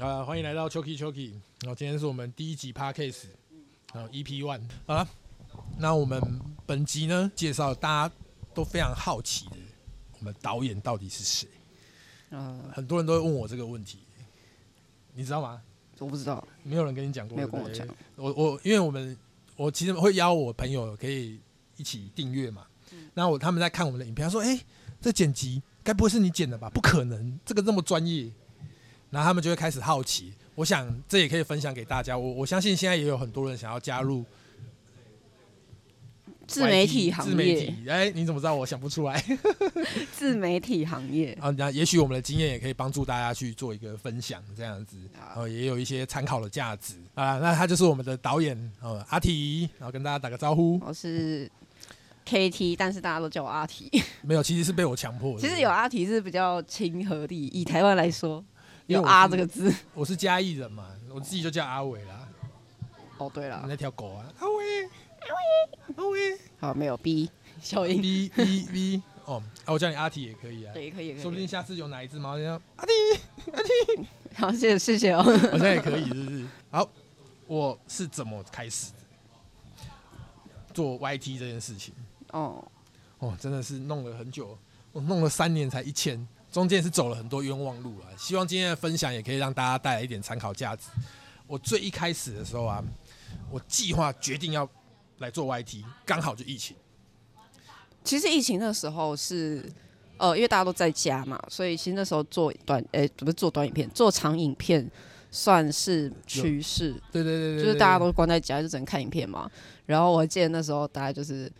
啊，欢迎来到 Choki Choki。然后今天是我们第一集 Podcast，然后 EP One。好了，那我们本集呢，介绍大家都非常好奇的，我们导演到底是谁？呃，很多人都会问我这个问题，你知道吗？我不知道，没有人跟你讲过，没有跟我讲。我我因为我们我其实会邀我朋友可以一起订阅嘛。嗯那我他们在看我们的影片，他说：“哎、这剪辑该不会是你剪的吧？不可能，这个这么专业。”然后他们就会开始好奇。我想这也可以分享给大家。我我相信现在也有很多人想要加入自媒体行自媒业，体，哎、你怎么知道我想不出来？自媒体行业，啊，那也许我们的经验也可以帮助大家去做一个分享，这样子，好然后也有一些参考的价值啊。那他就是我们的导演呃阿提，然后跟大家打个招呼。我是 KT，但是大家都叫我阿提。没有，其实是被我强迫的。其实有阿提是比较亲和力，以台湾来说，有阿这个字。我是嘉义人嘛，我自己就叫阿伟啦，哦，对了，那条狗啊，阿伟，阿伟，阿伟好，没有 B 小英，B B B，哦，啊，我叫你阿 T 也可以啊，对，可以，可以，说不定下次有哪一只猫，你要阿 T，好，谢谢，谢谢哦。好像也可以，是不是？好，我是怎么开始的做 YT 这件事情？哦，哦，真的是弄了很久，我弄了三年才一千，中间是走了很多冤枉路啊。希望今天的分享也可以让大家带来一点参考价值。我最一开始的时候啊，我计划决定要来做 YT，刚好就疫情。其实疫情那时候是，呃，因为大家都在家嘛，所以其实那时候做短，诶、不是做短影片，做长影片算是趋势。对对对对，就是大家都关在家，就只能看影片嘛。然后我记得那时候大家就是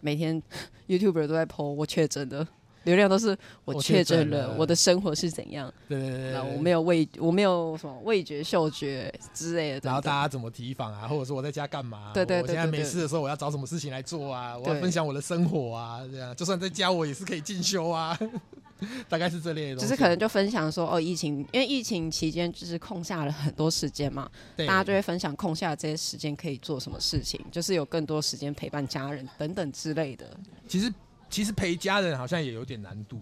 每天 YouTuber 都在 po 我确诊的，流量都是我我确确诊了了，我的生活是怎样。对对对我没有味，我没有什么味觉、嗅觉之类的等等。然后大家怎么提防啊，或者说我在家干嘛？对对对我现在没事的时候，我要找什么事情来做啊？我要分享我的生活啊，这样就算在家我也是可以进修啊，大概是这类的。只是可能就分享说哦，疫情，因为疫情期间就是空下了很多时间嘛，对大家就会分享空下的这些时间可以做什么事情，就是有更多时间陪伴家人等等之类的。其实其实陪家人好像也有点难度，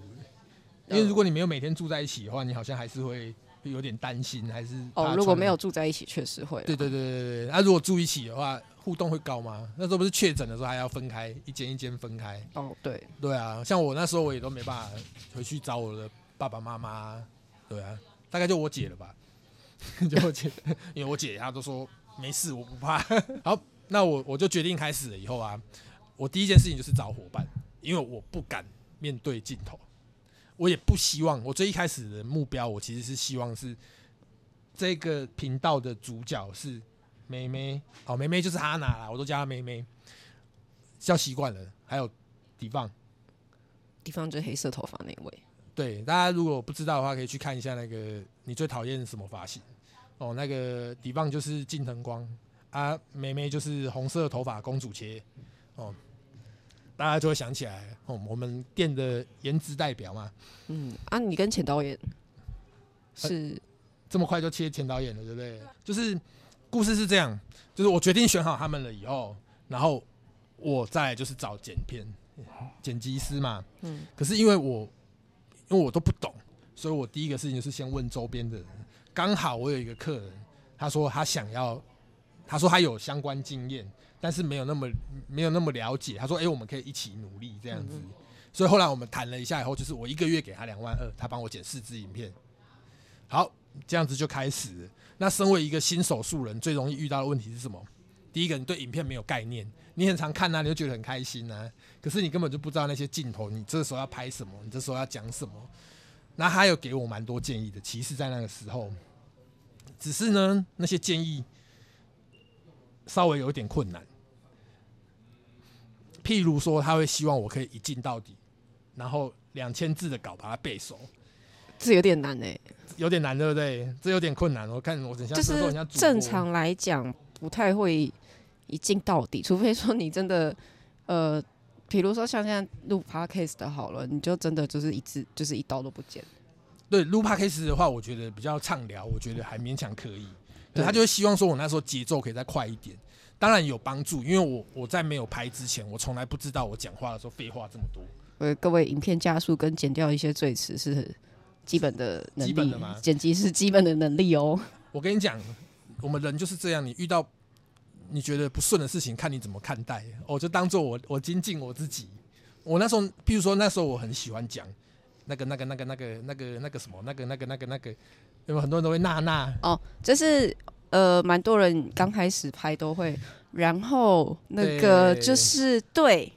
因为如果你没有每天住在一起的话，你好像还是会有点担心，还是哦，如果没有住在一起，确实会。对对对对对对，那、如果住一起的话，互动会高吗？那时候不是确诊的时候还要分开，一间一间分开。哦，对，对啊，像我那时候我也都没办法回去找我的爸爸妈妈。对啊，大概就我姐了吧，就我姐，因为我姐她都说没事，我不怕。好，那我我就决定开始了以后啊，我第一件事情就是找伙伴，因为我不敢面对镜头，我也不希望。我最一开始的目标，我其实是希望是这个频道的主角是妹妹，哦，妹妹就是哈娜啦，我都叫她妹妹，叫习惯了。还有迪放，地方就是黑色头发那位。对，大家如果不知道的话，可以去看一下那个你最讨厌什么发型哦。那个迪棒就是近藤光啊，妹妹就是红色头发公主切哦，大家就会想起来哦，我们店的颜值代表嘛，嗯啊，你跟钱导演是这么快就切前导演了，对不对？就是故事是这样，就是我决定选好他们了以后，然后我再就是找剪片剪辑师嘛，嗯，可是因为我因为我都不懂，所以我第一个事情就是先问周边的人。刚好我有一个客人，他说他想要，他说他有相关经验，但是没有那么没有那么了解。他说：“哎、我们可以一起努力这样子。所以后来我们谈了一下以后，就是我一个月给他两万二，他帮我剪四支影片。好，这样子就开始了。那身为一个新手素人，最容易遇到的问题是什么？第一个，你对影片没有概念，你很常看啊，你就觉得很开心啊，可是你根本就不知道那些镜头，你这时候要拍什么，你这时候要讲什么。那他有给我蛮多建议的，其实在那个时候，只是呢，那些建议稍微有一点困难。譬如说，他会希望我可以一镜到底，然后两千字的稿把它背熟，这有点难哎、有点难，对不对？这有点困难。我看我等一下就是正常来讲不太会一镜到底，除非说你真的呃，比如说像现在录 podcast 的好了，你就真的就是一字就是一刀都不剪。对录 podcast 的话，我觉得比较畅聊，我觉得还勉强可以。对对他就会希望说我那时候节奏可以再快一点，当然有帮助，因为我我在没有拍之前，我从来不知道我讲话的时候废话这么多。呃，各位影片加速跟剪掉一些赘词是基本的能力基本的吗，剪辑是基本的能力哦。我跟你讲，我们人就是这样，你遇到你觉得不顺的事情，看你怎么看待。我就当做我我精进我自己。我那时候，譬如说那时候我很喜欢讲那个那个那个那个那个那个什么那个那个那个那个，因为很多人都会娜娜，哦，就是呃，蛮多人刚开始拍都会，然后那个就是对，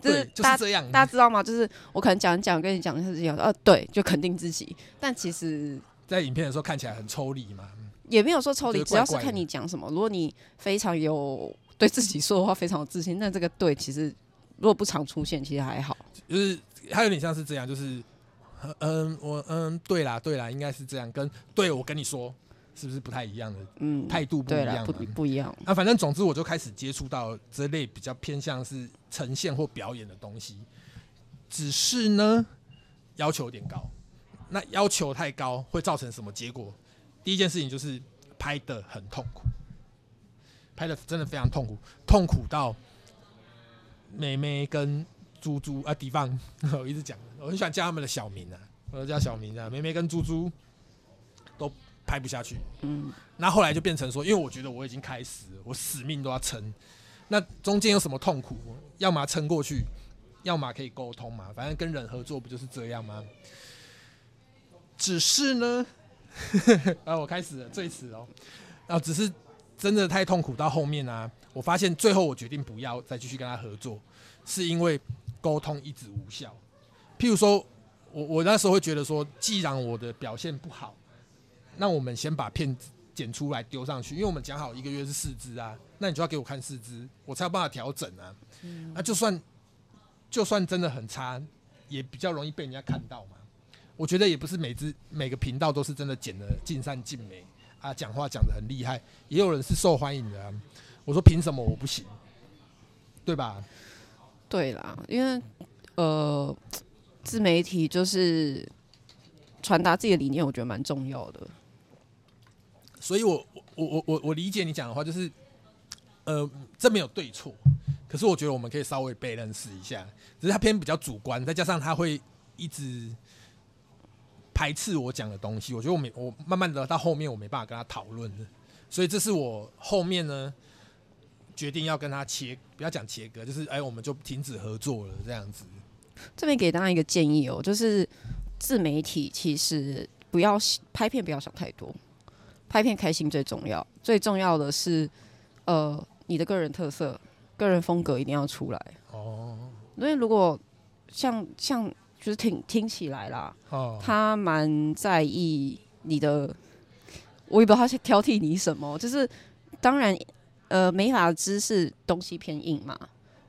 就是大是这样。大家知道吗？就是我可能讲一讲跟你讲是这样，呃，对，就肯定自己，但其实在影片的时候看起来很抽离嘛，也没有说抽离，就是只要是看你讲什么。如果你非常有对自己说的话非常有自信，那这个对其实如果不常出现，其实还好。就是它有点像是这样，就是呃嗯我嗯对啦对啦，应该是这样，跟对我跟你说是不是不太一样的嗯，态度不一样？不一样。啊，反正总之我就开始接触到这类比较偏向是呈现或表演的东西，只是呢要求有点高。那要求太高会造成什么结果？第一件事情就是拍的很痛苦，拍的真的非常痛苦，痛苦到妹妹跟猪猪啊迪放，我 一直讲，我很喜欢叫他们的小名啊，我都叫小名啊，梅梅跟猪猪都拍不下去。嗯，那后来就变成说，因为我觉得我已经开始了，我死命都要撑。那中间有什么痛苦？要么撑过去，要么可以沟通嘛。反正跟人合作不就是这样吗？只是呢，啊，我开始了，最迟哦。然后只是真的太痛苦到后面啊，我发现最后我决定不要再继续跟他合作，是因为沟通一直无效。譬如说，我我那时候会觉得说，既然我的表现不好，那我们先把片子剪出来丢上去，因为我们讲好一个月是四支啊，那你就要给我看四支，我才有办法调整啊。那、就算就算真的很差，也比较容易被人家看到嘛。我觉得也不是每支每个频道都是真的剪的尽善尽美啊，讲话讲的很厉害，也有人是受欢迎的啊。我说凭什么我不行？对吧？对啦，因为呃，自媒体就是传达自己的理念，我觉得蛮重要的。所以我我我我我理解你讲的话，就是呃，这没有对错，可是我觉得我们可以稍微被认识一下，只是他偏比较主观，再加上他会一直排斥我讲的东西，我觉得我没我慢慢的到后面我没办法跟他讨论，所以这是我后面呢决定要跟他切，不要讲切割，就是哎我们就停止合作了这样子。这边给大家一个建议哦，就是自媒体其实不要拍片，不要想太多，拍片开心最重要，最重要的是呃你的个人特色、个人风格一定要出来。哦因为如果像像就是听听起来啦，哦，他蛮在意你的，我也不知道他是挑剔你什么，就是当然，呃，美法知识东西偏硬嘛，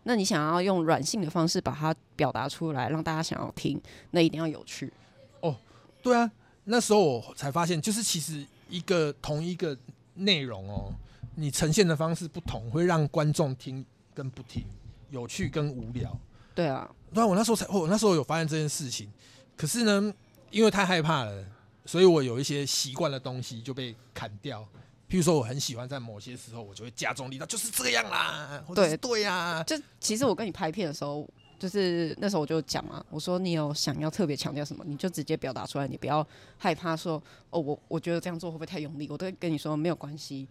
那你想要用软性的方式把它表达出来，让大家想要听，那一定要有趣。哦对啊，那时候我才发现，就是其实一个同一个内容哦，你呈现的方式不同，会让观众听跟不听，有趣跟无聊。对啊，对啊，我那时候才，我那时候有发现这件事情，可是呢，因为太害怕了，所以我有一些习惯的东西就被砍掉。譬如说，我很喜欢在某些时候，我就会加重力道，就是这样啦，或者是对呀、就其实我跟你拍片的时候。就是那时候我就讲嘛，我说你有想要特别强调什么，你就直接表达出来，你不要害怕说哦，我我觉得这样做会不会太用力？我都会跟你说没有关系，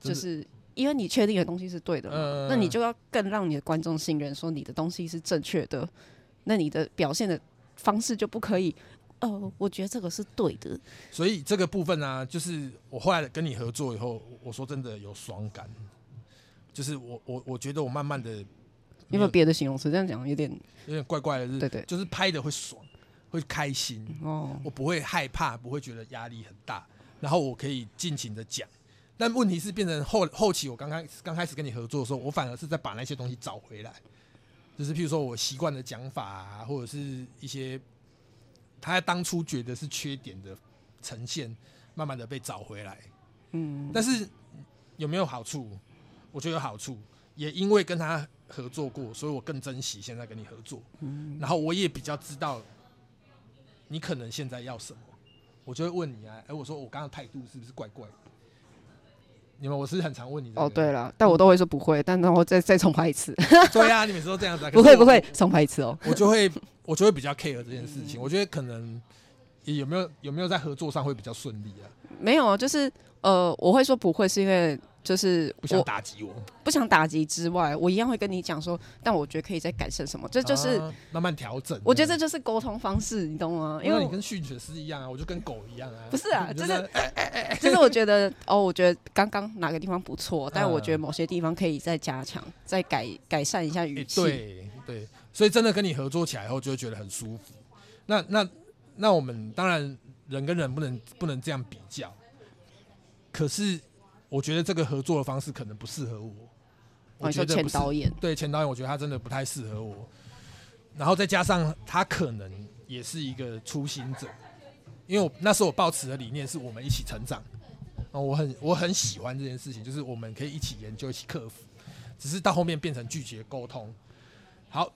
就是因为你确定的东西是对的嘛，嗯那你就要更让你的观众信任，说你的东西是正确的，那你的表现的方式就不可以。哦，我觉得这个是对的。所以这个部分呢、就是我后来跟你合作以后，我说真的有爽感，就是我我我觉得我慢慢的有没有别的形容词？这样讲有点有点怪怪的是，对对就是拍的会爽，会开心，哦，我不会害怕，不会觉得压力很大，然后我可以尽情的讲。但问题是变成后后期，我刚开刚开始跟你合作的时候，我反而是在把那些东西找回来，就是譬如说我习惯的讲法啊，或者是一些他当初觉得是缺点的呈现，慢慢的被找回来。嗯，但是有没有好处？我觉得有好处，也因为跟他合作过，所以我更珍惜现在跟你合作。嗯然后我也比较知道你可能现在要什么，我就会问你啊，哎、我说我刚刚态度是不是怪怪的？你们我是很常问你、这个哦，对，了，但我都会说不会，但然后再再重拍一次，对啊，你每次都这样子、不会不会，重拍一次哦。我就会我就会比较 care 这件事情。我觉得可能有没有有没有在合作上会比较顺利啊？没有啊，就是呃，我会说不会，是因为就是不想打击我，不想打击之外，我一样会跟你讲说，但我觉得可以再改善什么，这就是、啊慢慢调整。我觉得这就是沟通方式，你懂吗？因因为你跟训犬师一样啊，我就跟狗一样啊。不是啊 你就是在 就是我觉得哦，我觉得刚刚哪个地方不错，但我觉嗯得某些地方可以再加强，再改改善一下语诶气。对对，所以真的跟你合作起来以后，就会觉得很舒服。那那那我们当然人跟人不能不能这样比较，可是我觉得这个合作的方式可能不适合我。我觉得前导演，对前导演，我觉得他真的不太适合我。然后再加上他可能也是一个初心者，因为我那时候我抱持的理念是我们一起成长。哦，我很我很喜欢这件事情，就是我们可以一起研究、一起克服。只是到后面变成拒绝沟通。好，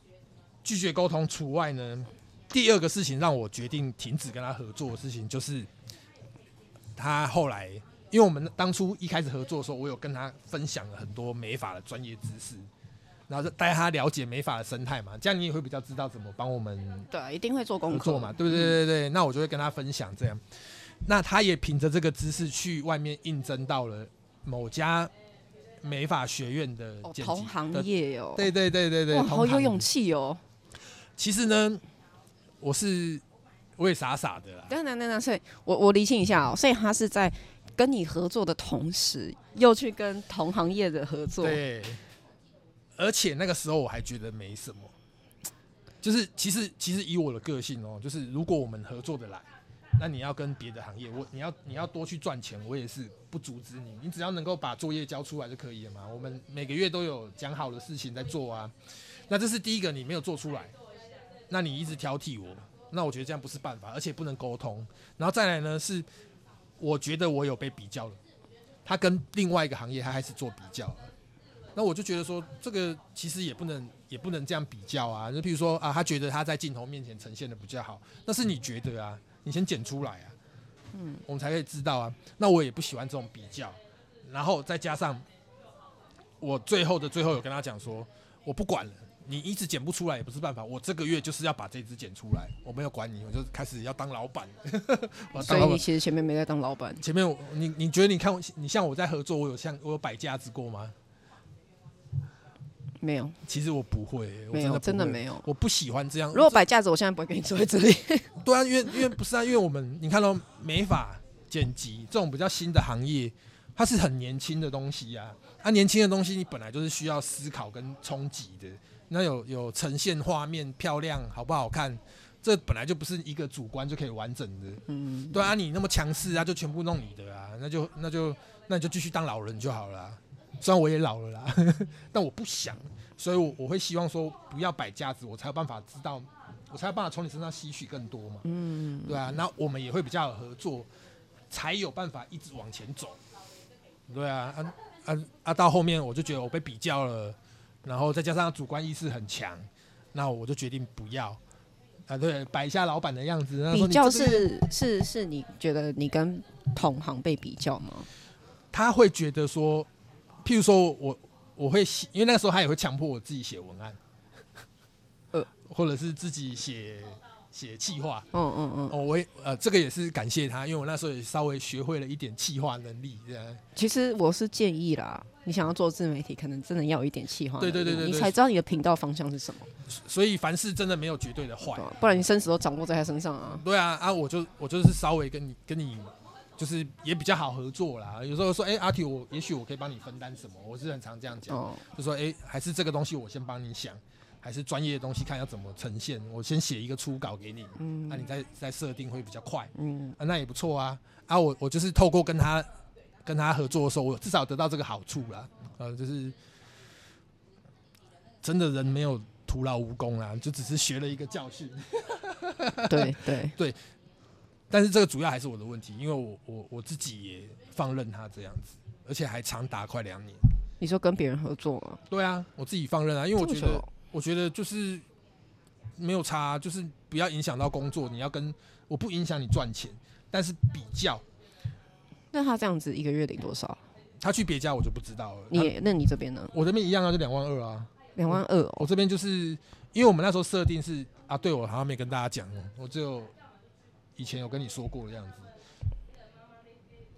拒绝沟通除外呢，第二个事情让我决定停止跟他合作的事情，就是他后来，因为我们当初一开始合作的时候，我有跟他分享了很多美法的专业知识，然后带他了解美法的生态嘛，这样你也会比较知道怎么帮我们对啊，一定会做功课合作嘛，对不对？对对对，那我就会跟他分享这样。那他也凭着这个知识去外面应征到了某家美法学院的哦，同行的业哦，对对对对对，哇，好有勇气哦。其实呢，我是我也傻傻的啦，等等等等，所以我我厘清一下哦，所以他是在跟你合作的同时，又去跟同行业的合作。对，而且那个时候我还觉得没什么，就是其实其实以我的个性哦，就是如果我们合作的来，那你要跟别的行业，我你要你要多去赚钱，我也是不阻止你，你只要能够把作业交出来就可以了嘛。我们每个月都有讲好的事情在做啊，那这是第一个你没有做出来，那你一直挑剔我，那我觉得这样不是办法，而且不能沟通。然后再来呢是，我觉得我有被比较了，他跟另外一个行业他开始做比较。那我就觉得说，这个其实也不能也不能这样比较啊。就譬如说啊，他觉得他在镜头面前呈现的比较好，那是你觉得啊，你先剪出来啊，嗯，我们才可以知道啊。那我也不喜欢这种比较，然后再加上我最后的最后有跟他讲说，我不管了，你一直剪不出来也不是办法，我这个月就是要把这只剪出来，我没有管你，我就开始要当老板，我所以你。其实前面没在当老板，前面我你你觉得你看我你像我在合作，我有像我有摆架子过吗？没有其实我不会、我没有，真的没有。我不喜欢这样。如果摆架子，我现在不会跟你坐在这里。对啊，因为因为不是啊，因为我们你看到美法剪辑这种比较新的行业，它是很年轻的东西啊。啊，年轻的东西你本来就是需要思考跟冲击的。那有有呈现画面漂亮好不好看，这本来就不是一个主观就可以完整的。嗯，对啊，你那么强势啊，就全部弄你的啊，那就那就那你就继续当老人就好了啊、虽然我也老了啦，但我不想，所以我我会希望说不要摆架子，我才有办法知道，我才有办法从你身上吸取更多嘛。嗯，对啊，那我们也会比较有合作，才有办法一直往前走。对啊，啊啊啊！到后面我就觉得我被比较了，然后再加上主观意识很强，那我就决定不要。啊，对，摆一下老板的样子。比较是是是你觉得你跟同行被比较吗？他会觉得说，譬如说我我会写，因为那个时候他也会强迫我自己写文案，呃，或者是自己写写企划。嗯嗯嗯，哦，我也呃，这个也是感谢他，因为我那时候也稍微学会了一点企划能力，这样。其实我是建议啦，你想要做自媒体，可能真的要有一点企划能力，对对对你才知道你的频道方向是什么，所以凡事真的没有绝对的坏不然你生死都掌握在他身上啊。对啊啊，我就我就是稍微跟你跟你就是也比较好合作啦。有时候说，哎、阿体，我也许我可以帮你分担什么，我是很常这样讲。哦，就说哎、诶还是这个东西我先帮你想，还是专业的东西看要怎么呈现，我先写一个初稿给你，嗯那、你再再设定会比较快，嗯，啊，那也不错啊。啊，我我就是透过跟他跟他合作的时候，我至少得到这个好处啦，呃，就是真的人没有徒劳无功啦，就只是学了一个教训。对 对对，但是这个主要还是我的问题，因为我我我自己也放任他这样子，而且还长达快两年。你说跟别人合作吗？对啊，我自己放任啊，因为我觉得我觉得就是没有差啊、就是不要影响到工作。你要跟我不影响你赚钱，但是比较那他这样子一个月领多少？他去别家我就不知道了。你那你这边呢？我这边一样啊，就两万二啊。两万二哦，我这边就是因为我们那时候设定是啊，对我好像没跟大家讲哦，我只有以前有跟你说过的样子。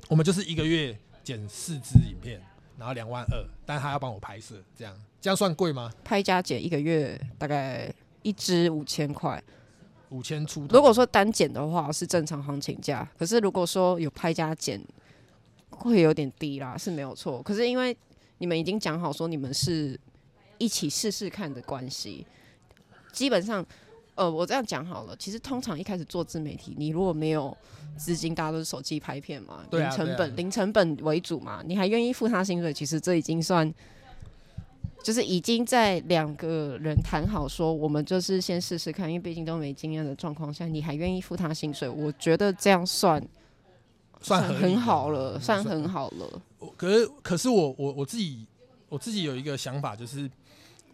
我们就是一个月剪四支影片，然后两万二，但他要帮我拍摄，这样这样算贵吗？拍加剪一个月大概一支五千块。五千出头。如果说单剪的话是正常行情价，可是如果说有拍加剪，会有点低啦，是没有错。可是因为你们已经讲好说你们是一起试试看的关系，基本上，呃，我这样讲好了。其实通常一开始做自媒体，你如果没有资金，大家都是手机拍片嘛，零成本、零成本为主嘛，你还愿意付他薪水，其实这已经算。就是已经在两个人谈好说，我们就是先试试看，因为毕竟都没经验的状况下，你还愿意付他薪水，我觉得这样算算很好了，嗯算很好了。我可是可是我我我自己我自己有一个想法，就是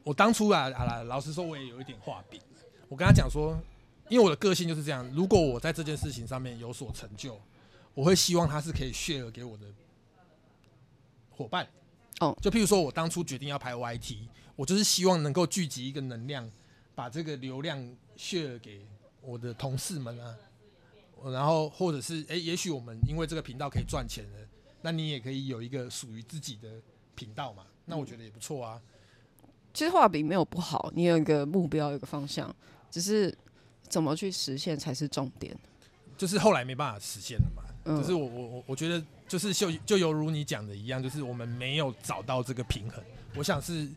我当初啊啊，老实说，我也有一点画饼。我跟他讲说，因为我的个性就是这样，如果我在这件事情上面有所成就，我会希望他是可以 share 给我的伙伴。哦，就譬如说我当初决定要拍 YT，我就是希望能够聚集一个能量，把这个流量 share 给我的同事们啊。然后或者是诶，也许我们因为这个频道可以赚钱了，那你也可以有一个属于自己的频道嘛，那我觉得也不错啊。其实画饼没有不好，你有一个目标，有一个方向，只是怎么去实现才是重点。就是后来没办法实现了嘛，嗯就是我我我我觉得就是就就犹如你讲的一样，就是我们没有找到这个平衡，我想是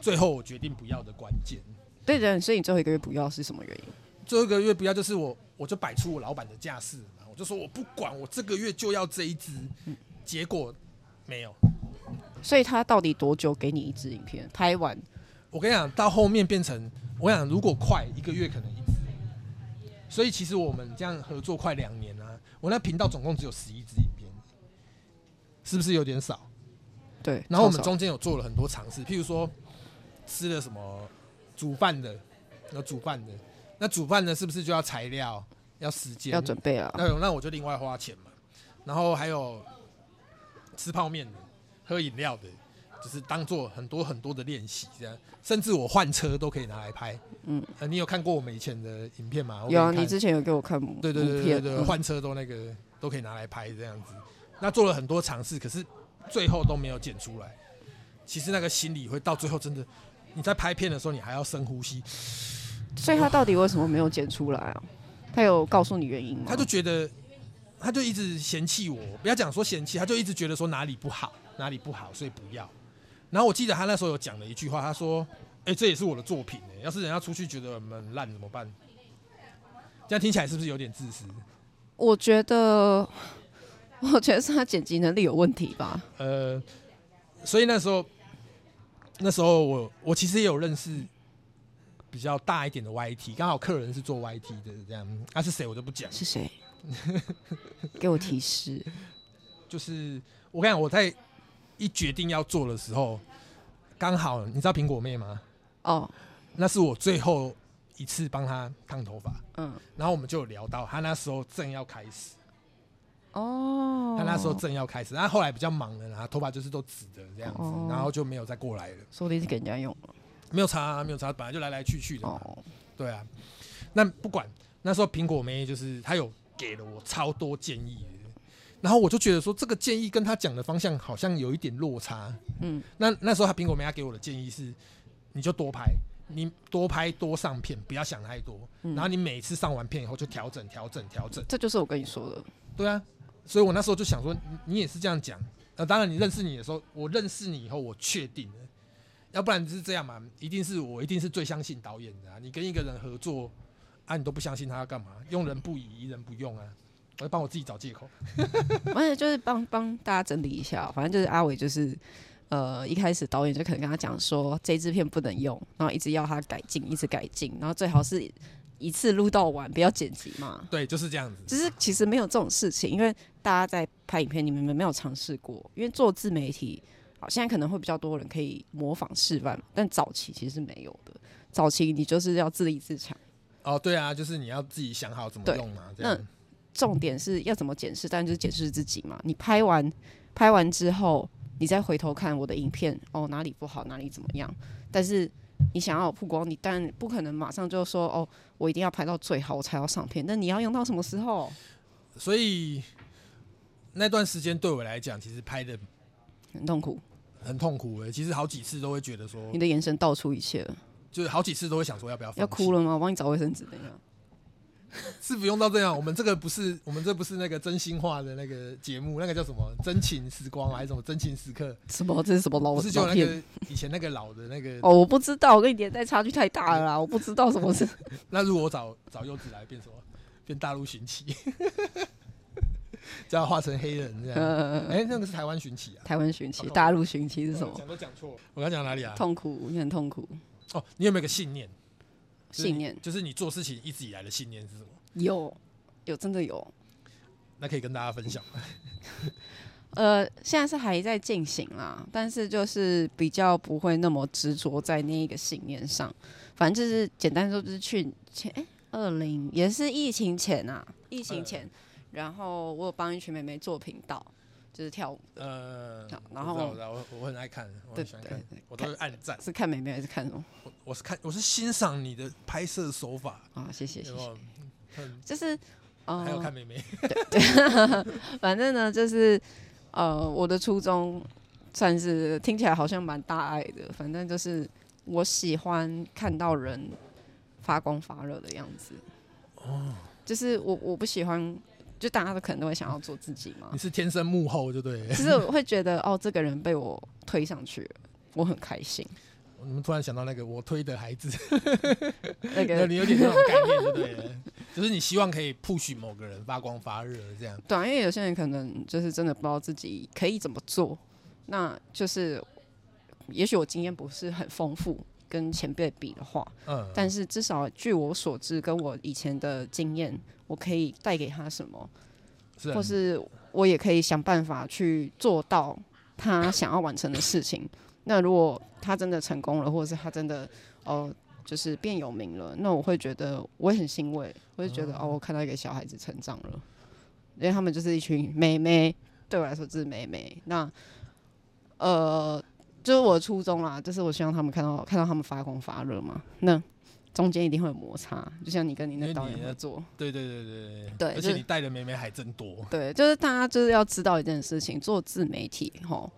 最后我决定不要的关键。对的，所以你最后一个月不要是什么原因？最后一个月不要就是我我就摆出我老板的架势嘛，我就说我不管，我这个月就要这一支，结果没有。所以他到底多久给你一支影片拍完？我跟你讲，到后面变成，我想如果快一个月可能一支，所以其实我们这样合作快两年啊，我那频道总共只有十一支影片，是不是有点少？对，然后我们中间有做了很多尝试，譬如说吃了什么煮饭的，有煮饭的，那煮饭的是不是就要材料、要时间、要准备啊，那有那我就另外花钱嘛。然后还有吃泡面的、喝饮料的，就是当做很多很多的练习，这样。甚至我换车都可以拿来拍。嗯，呃，你有看过我们以前的影片吗？有啊，你之前有给我看对对对对对，嗯换车都那个都可以拿来拍这样子。那做了很多尝试，可是最后都没有剪出来。其实那个心理会到最后真的，你在拍片的时候，你还要深呼吸。所以他到底为什么没有剪出来啊？他有告诉你原因吗？他就觉得，他就一直嫌弃我，不要讲说嫌弃，他就一直觉得说哪里不好，哪里不好，所以不要。然后我记得他那时候有讲了一句话，他说：“哎、这也是我的作品哎、要是人家出去觉得我们烂怎么办？”这样听起来是不是有点自私？我觉得，我觉得是他剪辑能力有问题吧。呃，所以那时候，那时候我我其实也有认识比较大一点的 YT，刚好客人是做 YT 的，这样他、是谁我就不讲。是谁？给我提示。就是我跟你讲，我在一决定要做的时候，刚好你知道苹果妹吗？哦，那是我最后一次帮她烫头发，嗯，然后我们就有聊到，她那时候正要开始，哦，她那时候正要开始，然后后来比较忙了，然后头发就是都紫的这样子，哦然后就没有再过来了，说不定是给人家用的。没有差、啊，没有差，本来就来来去去的对啊，那不管那时候苹果妹就是她有给了我超多建议，然后我就觉得说这个建议跟她讲的方向好像有一点落差。嗯，那那时候她苹果妹她给我的建议是，你就多拍，你多拍多上片，不要想太多，嗯然后你每次上完片以后就调整调整调整。这就是我跟你说的。对啊，所以我那时候就想说，你你也是这样讲。呃，当然你认识你的时候，我认识你以后，我确定了，要不然是这样嘛，一定是我一定是最相信导演的啊。你跟一个人合作啊，你都不相信他要干嘛？用人不疑，疑人不用啊。我要帮我自己找借口。而且就是帮帮大家整理一下，反正就是阿伟就是。呃，一开始导演就可能跟他讲说，这支片不能用，然后一直要他改进，一直改进，然后最好是一次录到完，不要剪辑嘛。对，就是这样子。只是其实没有这种事情，因为大家在拍影片，你们没有尝试过。因为做自媒体，好，现在可能会比较多人可以模仿示范，但早期其实是没有的。早期你就是要自立自强，哦，对啊，就是你要自己想好怎么对用嘛，这样。重点是要怎么检视，当然就是检视自己嘛。你拍完拍完之后，你再回头看我的影片，哦，哪里不好，哪里怎么样。但是你想要曝光，你但不可能马上就说哦，我一定要拍到最好我才要上片。那你要用到什么时候？所以那段时间对我来讲，其实拍的很痛苦，很痛苦的。其实好几次都会觉得说你，的眼神道出一切了，就是好几次都会想说要不要要哭了吗？我帮你找卫生纸，等一下。是不用到这样。我们这个不是，我们这不是那个真心话的那个节目，那个叫什么真情时光还是什么真情时刻？什么？这是什么老不是就？那个以前那个老的那个。哦，我不知道，我跟你年代差距太大了啦，我不知道什么是。那如果我找找柚子来变什么？变大陆寻奇，这样化成黑人这样。呃，哎、那个是台湾寻奇啊。台湾寻奇，哦大陆寻奇是什么？讲都讲错。我刚讲哪里啊？痛苦，你很痛苦。哦，你有没有个信念？信念就是你做事情一直以来的信念是什么？有，有真的有。那可以跟大家分享吗。呃，现在是还在进行啦，但是就是比较不会那么执着在那一个信念上。反正就是简单说，就是去前哎，二零也是疫情前啊，疫情前，然后我有帮一群妹妹做频道，就是跳舞的，呃，然后我我很爱看，我对很喜欢看对，我都是按赞。是看妹妹还是看什么我我是看我是欣赏你的拍摄手法，啊？谢谢谢谢，就是呃，还有看妹妹，反正呢，就是呃，我的初衷算是听起来好像蛮大爱的，反正就是我喜欢看到人发光发热的样子。哦，就是我我不喜欢，就大家都可能都会想要做自己嘛你，是天生幕后就对了。就是我会觉得哦，这个人被我推上去了，我很开心。你们突然想到那个我推的孩子，那个 你有点那种概念对不对了，就是你希望可以 push 某个人发光发热这样。对啊，因为有些人可能就是真的不知道自己可以怎么做，那就是也许我经验不是很丰富，跟前辈比的话，嗯，但是至少据我所知，跟我以前的经验，我可以带给他什么，或是我也可以想办法去做到他想要完成的事情。那如果他真的成功了，或者是他真的哦、就是变有名了，那我会觉得我也很欣慰，我就觉得哦，我看到一个小孩子成长了，因为他们就是一群妹妹，对我来说就是妹妹。那呃，就是我的初衷啦，就是我希望他们看到看到他们发光发热嘛。那中间一定会有摩擦，就像你跟你那导演你合作，对对对对对就是而且你带的妹妹还真多。对，就是大家就是要知道一件事情，做自媒体吼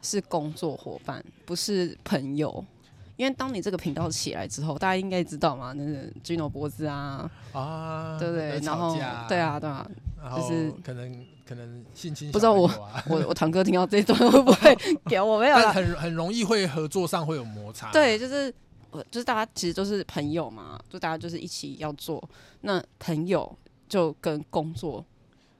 是工作伙伴，不是朋友。因为当你这个频道起来之后，大家应该知道嘛，那个 Gino 脖子啊，啊，对不对？然后对啊，对啊，就是可能可能性侵不知道我 我我堂哥听到这一段 会不会 给我没有？很很容易会合作上会有摩擦。对，就是呃就是大家其实都是朋友嘛，就大家就是一起要做。那朋友就跟工作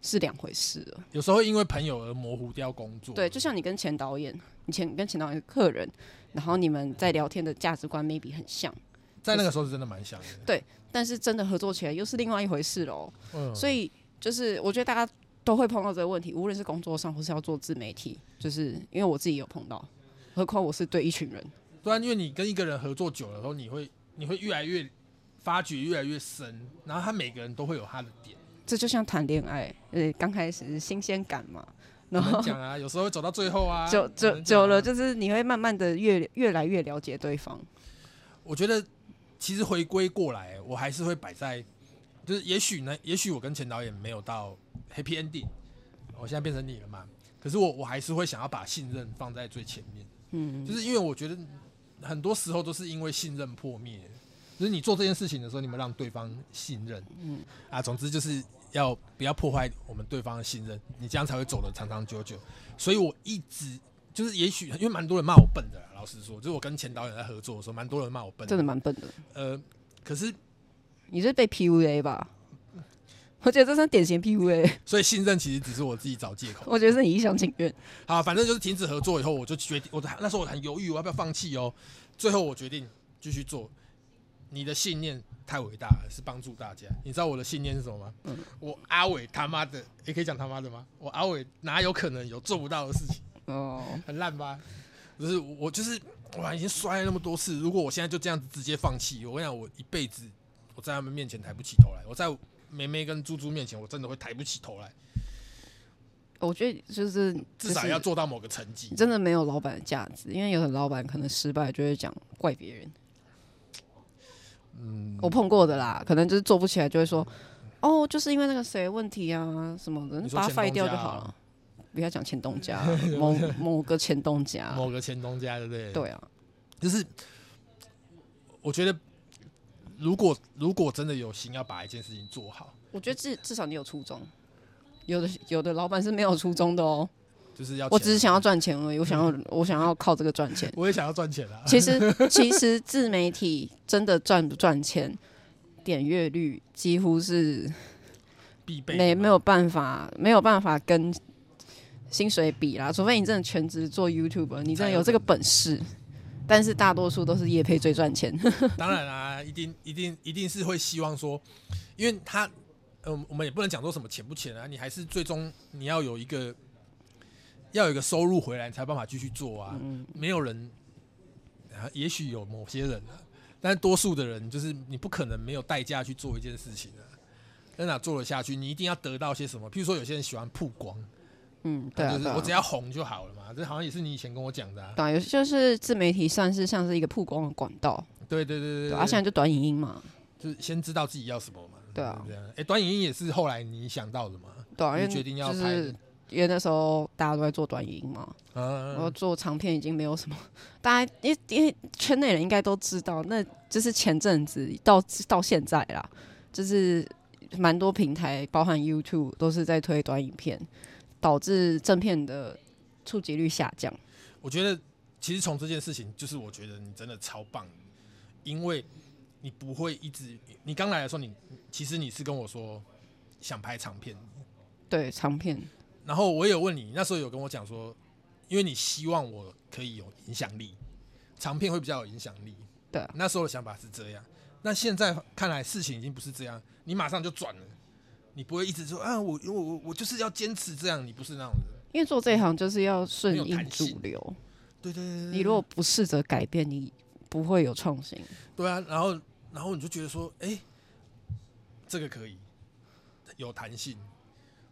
是两回事了。有时候因为朋友而模糊掉工作。对，就像你跟前导演，你前跟前导演是客人，然后你们在聊天的价值观 maybe 很像，在那个时候是真的蛮像的。对但是真的合作起来又是另外一回事喽。嗯，所以就是我觉得大家都会碰到这个问题，无论是工作上或是要做自媒体，就是因为我自己有碰到，何况我是对一群人。对啊，因为你跟一个人合作久了后，你会你会越来越发觉越来越深，然后他每个人都会有他的点。这就像谈恋爱，呃，刚开始是新鲜感嘛，然后讲啊，有时候会走到最后啊，久久了，就是你会慢慢的越越来越了解对方。我觉得其实回归过来，我还是会摆在，就是也许呢，也许我跟前导演没有到 happy ending，我现在变成你了嘛，可是我我还是会想要把信任放在最前面，嗯，就是因为我觉得很多时候都是因为信任破灭，就是你做这件事情的时候，你们让对方信任，嗯啊，总之就是要不要破坏我们对方的信任，你这样才会走得长长久久。所以我一直就是，也许因为蛮多人骂我笨的啦，老实说，就是我跟前导演在合作的时候，蛮多人骂我笨真的蛮笨的。呃，可是你是被 PUA 吧？我觉得这算典型 PUA，所以信任其实只是我自己找借口。我觉得是你一厢情愿。好，反正就是停止合作以后，我就决定，我那时候我很犹豫，我要不要放弃哦。最后我决定继续做。你的信念太伟大了，是帮助大家。你知道我的信念是什么吗？嗯我阿伟他妈的，也可以讲他妈的吗？我阿伟哪有可能有做不到的事情？哦，很烂吧？就是我就是哇，已经摔了那么多次，如果我现在就这样子直接放弃，我跟你讲，我一辈子我在他们面前抬不起头来，我在梅梅跟猪猪面前，我真的会抬不起头来，我觉得就是至少要做到某个成绩。真的没有老板的价值，因为有的老板可能失败就会讲怪别人，嗯，我碰过的啦，可能就是做不起来，就会说，哦，就是因为那个谁问题啊什么的，你把它废掉就好了。不要讲前东家，某某个前东家，某个前东家，对不对？，对啊，就是我觉得，如果如果真的有心要把一件事情做好，我觉得至至少你有初衷，有的有的老板是没有初衷的哦。就是要我只是想要赚钱而已，我想要我想要靠这个赚钱。我也想要赚钱啊。其实 其实自媒体真的赚不赚钱，点阅率几乎是必备没没有办法没有办法跟薪水比啦，除非你真的全职做 YouTube，你真的有这个本事。但是大多数都是业配最赚钱，当然啦、一定一定一定是会希望说，因为他，呃，我们也不能讲说什么钱不钱啊，你还是最终你要有一个要有一个收入回来，你才有办法继续做啊。嗯没有人，啊，也许有某些人啊，但是多数的人就是你不可能没有代价去做一件事情啊。在哪做了下去？你一定要得到些什么？譬如说，有些人喜欢曝光，嗯，对啊，我只要红就好了嘛。这好像也是你以前跟我讲的、啊。对啊，就是自媒体算是像是一个曝光的管道，对对对对对啊，现在就短影音嘛，就是先知道自己要什么嘛。对啊这样。哎、短影音也是后来你想到的嘛？对啊，因为你决定要拍因为那时候大家都在做短影音嘛，嗯，然后做长片已经没有什么，大家因为因为圈内人应该都知道，那就是前阵子到到现在啦，就是蛮多平台，包含 YouTube 都是在推短影片，导致正片的触及率下降。我觉得其实从这件事情，就是我觉得你真的超棒，因为你不会一直，你刚来的时候你，其实你是跟我说想拍长片，对长片，然后我也有问你，那时候有跟我讲说，因为你希望我可以有影响力，长片会比较有影响力。对啊那时候的想法是这样。那现在看来事情已经不是这样，你马上就转了，你不会一直说啊，我我我我就是要坚持这样，你不是那种人。因为做这一行就是要顺应主流，对对对对你如果不试着改变，你不会有创新。对啊，然后然后你就觉得说，哎、这个可以有弹性，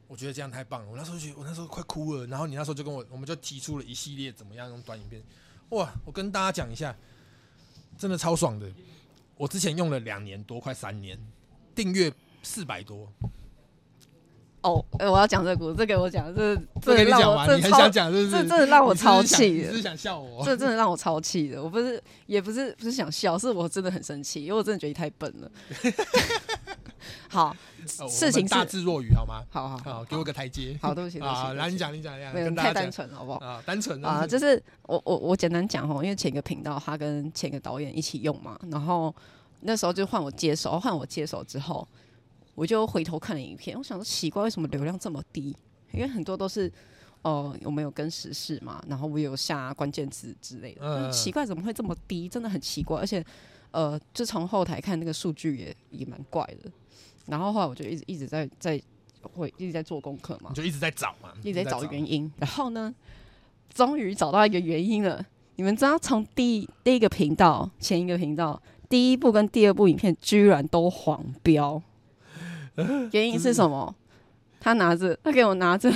我觉得这样太棒了。我那时候就觉得，我那时候快哭了。然后你那时候就跟我，我们就提出了一系列怎么样用短影片。哇，我跟大家讲一下，真的超爽的。我之前用了两年多，快三年，订阅四百多。哦，哎我要讲这个故事，这个我讲，这这这让我这很想讲这是？这真的让我超气的你是想笑我？这真的让我超气的。我不是，也不是，不是想笑，是我真的很生气，因为我真的觉得你太笨了。好，哦事情大智若愚好吗？好好好，给我个台阶。好，对不起，对不起啊，对不起来你讲，你讲，你讲，太单纯了，好不好？啊，单纯啊，啊，就是我我我简单讲哦，因为前一个频道他跟前一个导演一起用嘛，然后那时候就换我接手，换我接手之后，我就回头看了影片，我想说奇怪，为什么流量这么低？因为很多都是呃，我们有跟时事嘛，然后我有下关键词之类的，嗯嗯、奇怪怎么会这么低？真的很奇怪，而且呃，就从后台看那个数据也也蛮怪的。然后后来我就一直一直在在会一直在做功课嘛，就一直在找嘛，一直在找原因。然后呢，终于找到一个原因了。你们知道，从第第一个频道、前一个频道，第一部跟第二部影片居然都黄标，原因是什么？他拿着，他给我拿着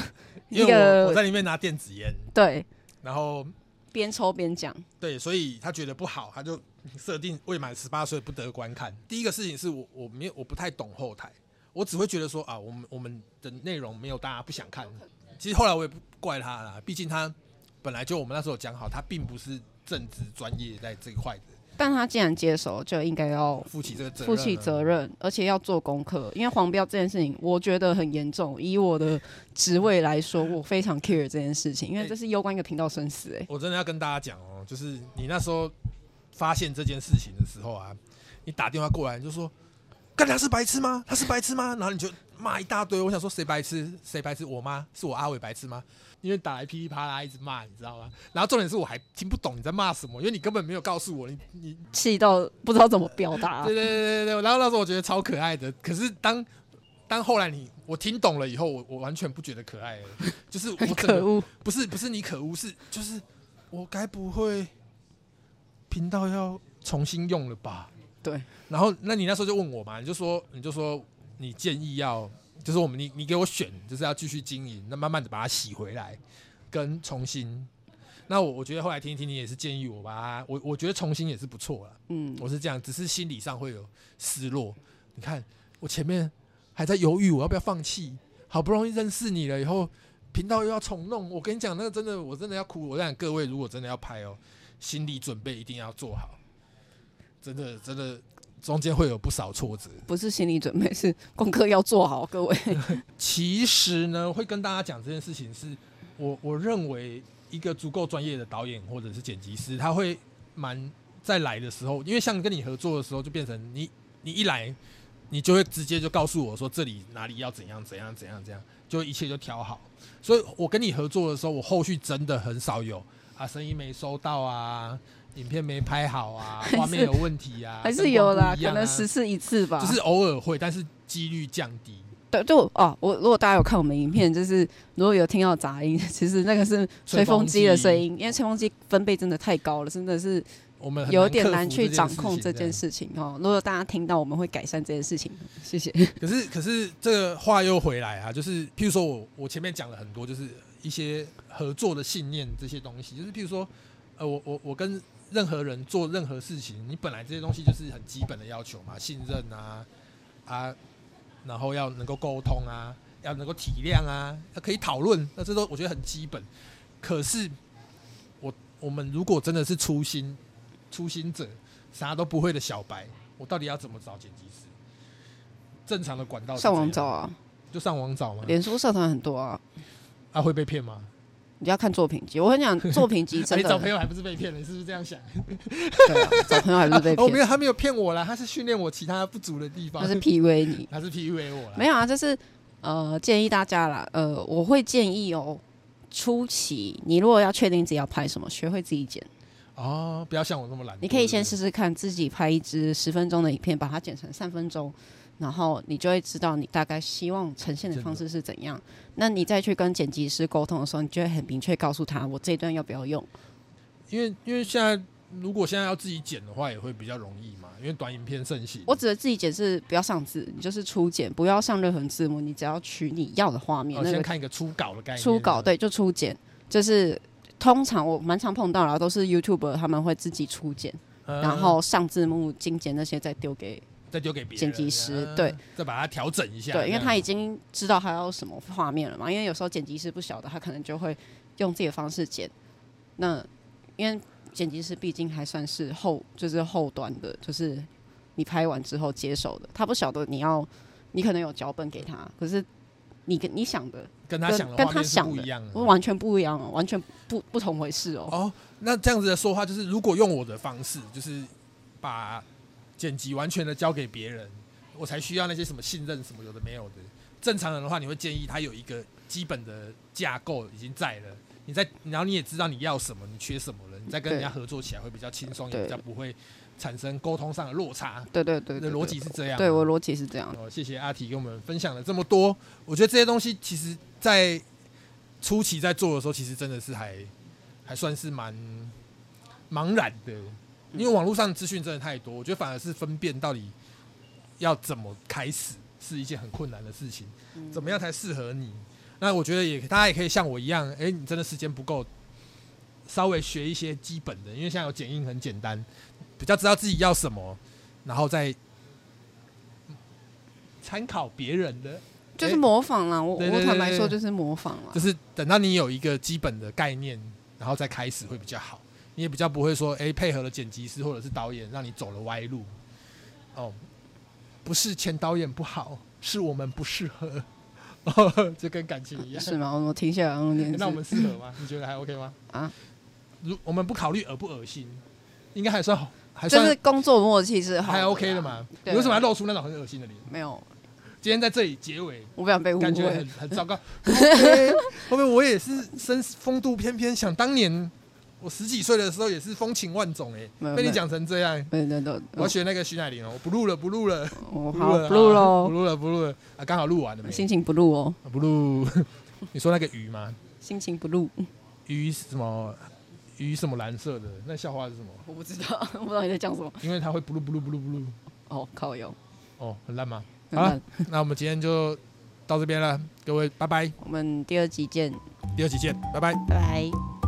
一 因为我我在里面拿电子烟，对，然后边抽边讲，对，所以他觉得不好，他就设定未满十八岁不得观看。第一个事情是我我没有我不太懂后台，我只会觉得说啊，我们我们的内容没有大家不想看。其实后来我也不怪他啦，毕竟他本来就我们那时候讲好，他并不是正职专业在这一块的，但他既然接手，就应该要负起这个责任。负起责。任，而且要做功课。因为黄标这件事情，我觉得很严重。以我的职位来说，我非常 care 这件事情，因为这是攸关一个频道生死、欸。我真的要跟大家讲哦，就是你那时候发现这件事情的时候啊，你打电话过来你就说，干他是白痴吗？他是白痴吗？然后你就骂一大堆。我想说谁白痴？谁白痴？我妈？是我阿伟白痴吗？因为打来噼里啪啦一直骂，你知道吗？然后重点是我还听不懂你在骂什么，因为你根本没有告诉我，你你气到不知道怎么表达 对。对对对对。然后那时候我觉得超可爱的，可是当当后来你我听懂了以后，我我完全不觉得可爱了，就是我很可恶，不是不是你可恶，是就是我该不会频道要重新用了吧？对，然后那你那时候就问我嘛，你就说你就说你建议要，就是我们你你给我选，就是要继续经营，那慢慢的把它洗回来，跟重新。那我我觉得后来听一听，你也是建议我把它，我我觉得重新也是不错了。嗯，我是这样，只是心理上会有失落。你看我前面还在犹豫，我要不要放弃？好不容易认识你了以后，频道又要重弄，我跟你讲，那个真的我真的要哭。我讲各位，如果真的要拍哦，心理准备一定要做好，真的真的中间会有不少挫折。不是心理准备，是功课要做好，各位。其实呢，会跟大家讲这件事情是，我我认为一个足够专业的导演或者是剪辑师，他会蛮在来的时候，因为像跟你合作的时候，就变成你你一来，你就会直接就告诉我说这里哪里要怎样怎样怎样怎样，就一切就调好。所以我跟你合作的时候，我后续真的很少有啊，声音没收到啊，影片没拍好啊，是画面有问题啊，还是有啦，可能十次一次吧。就是偶尔会，但是几率降低。对，就哦，我如果大家有看我们影片，就是如果有听到杂音，其实那个是吹风机的声音，因为吹风机分贝真的太高了，真的是我们有点克难去掌控这件事情哦。如果大家听到，我们会改善这件事情。谢谢。可是，可是这个话又回来啊，就是譬如说我我前面讲了很多，就是一些合作的信念这些东西，就是譬如说，呃，我我我跟任何人做任何事情，你本来这些东西就是很基本的要求嘛，信任啊啊，然后要能够沟通啊，要能够体谅啊，要可以讨论，那这都我觉得很基本。可是我我们如果真的是初心初心者，啥都不会的小白，我到底要怎么找剪辑师？正常的管道上网，找啊，就上网找嘛。脸书社团很多啊，啊，会被骗吗？你要看作品集。我跟你讲，作品集真的。你找朋友还不是被骗了？你是不是这样想？对啊，找朋友还不是被骗哦，没，有，他没有骗我啦，他是训练我其他不足的地方，他是 PUA 你。他是 PUA 我啦。没有啊，就是呃，建议大家啦，呃，我会建议哦，初期你如果要确定自己要拍什么，学会自己剪。哦，不要像我那么懒。你可以先对试试看，自己拍一支十分钟的影片，把它剪成三分钟，然后你就会知道你大概希望呈现的方式是怎样。那你再去跟剪辑师沟通的时候，你就会很明确告诉他，我这一段要不要用。因为因为现在如果现在要自己剪的话，也会比较容易嘛，因为短影片盛行。我指的自己剪是不要上字，你就是初剪，不要上任何字幕，你只要取你要的画面，哦先那个看一个初稿的概念。初稿对，就初剪，就是通常我蛮常碰到了，都是 YouTube 他们会自己初剪，嗯，然后上字幕、精简那些再丢给再丢给别人剪辑师嗯对，再把它调整一下。对，因为他已经知道他要什么画面了嘛。因为有时候剪辑师不晓得，他可能就会用自己的方式剪。那因为剪辑师毕竟还算是后，就是后端的，就是你拍完之后接手的，他不晓得你要，你可能有脚本给他，可是你跟你想的跟他跟跟他想的不一样完全不一样哦，完全不不同回事哦。哦，那这样子的说话，就是如果用我的方式，就是把剪辑完全的交给别人，我才需要那些什么信任什么有的没有的。正常人的话，你会建议他有一个基本的架构已经在了，你在，然后你也知道你要什么，你缺什么了，你再跟人家合作起来会比较轻松，也比较不会产生沟通上的落差。对对对逻辑是这样，对我逻辑是这样。哦，谢谢阿提跟我们分享了这么多。我觉得这些东西其实，在初期在做的时候，其实真的是还还算是蛮茫然的，因为网络上资讯真的太多，我觉得反而是分辨到底要怎么开始是一件很困难的事情，怎么样才适合你。那我觉得也大家也可以像我一样，哎、你真的时间不够，稍微学一些基本的，因为现在有剪映很简单，比较知道自己要什么，然后再参考别人的，就是模仿啦，我我坦白说就是模仿啦就。是等到你有一个基本的概念，然后再开始会比较好。你也比较不会说，哎、配合了剪辑师或者是导演，让你走了歪路。哦，不是前导演不好，是我们不适合。哦，就跟感情一样。是吗？我听下来有点是。那我们适合吗？你觉得还 OK 吗？啊，如我们不考虑恶不恶心，应该还算好，还是工作默契是好还 OK 的？嘛？你对为什么要露出那种很恶心的脸？没有，今天在这里结尾，我不想被误会感觉很。很糟糕。后面我也是身风度翩翩，想当年我十几岁的时候也是风情万种哎、被你讲成这样，对对对，我要学那个徐乃麟哦，我不录了，不录了，我好不录了，不录了，不录了啊，刚好录完了没？心情不录哦，啊不录。你说那个鱼吗？心情不录，鱼什么？鱼什么蓝色的？那笑话是什么？我不知道，我不知道你在讲什么。因为它会不录不录不录不录。哦，靠油。哦，很烂吗？好了那那我们今天就到这边了，各位拜拜，我们第二集见，第二集见，拜拜。拜拜。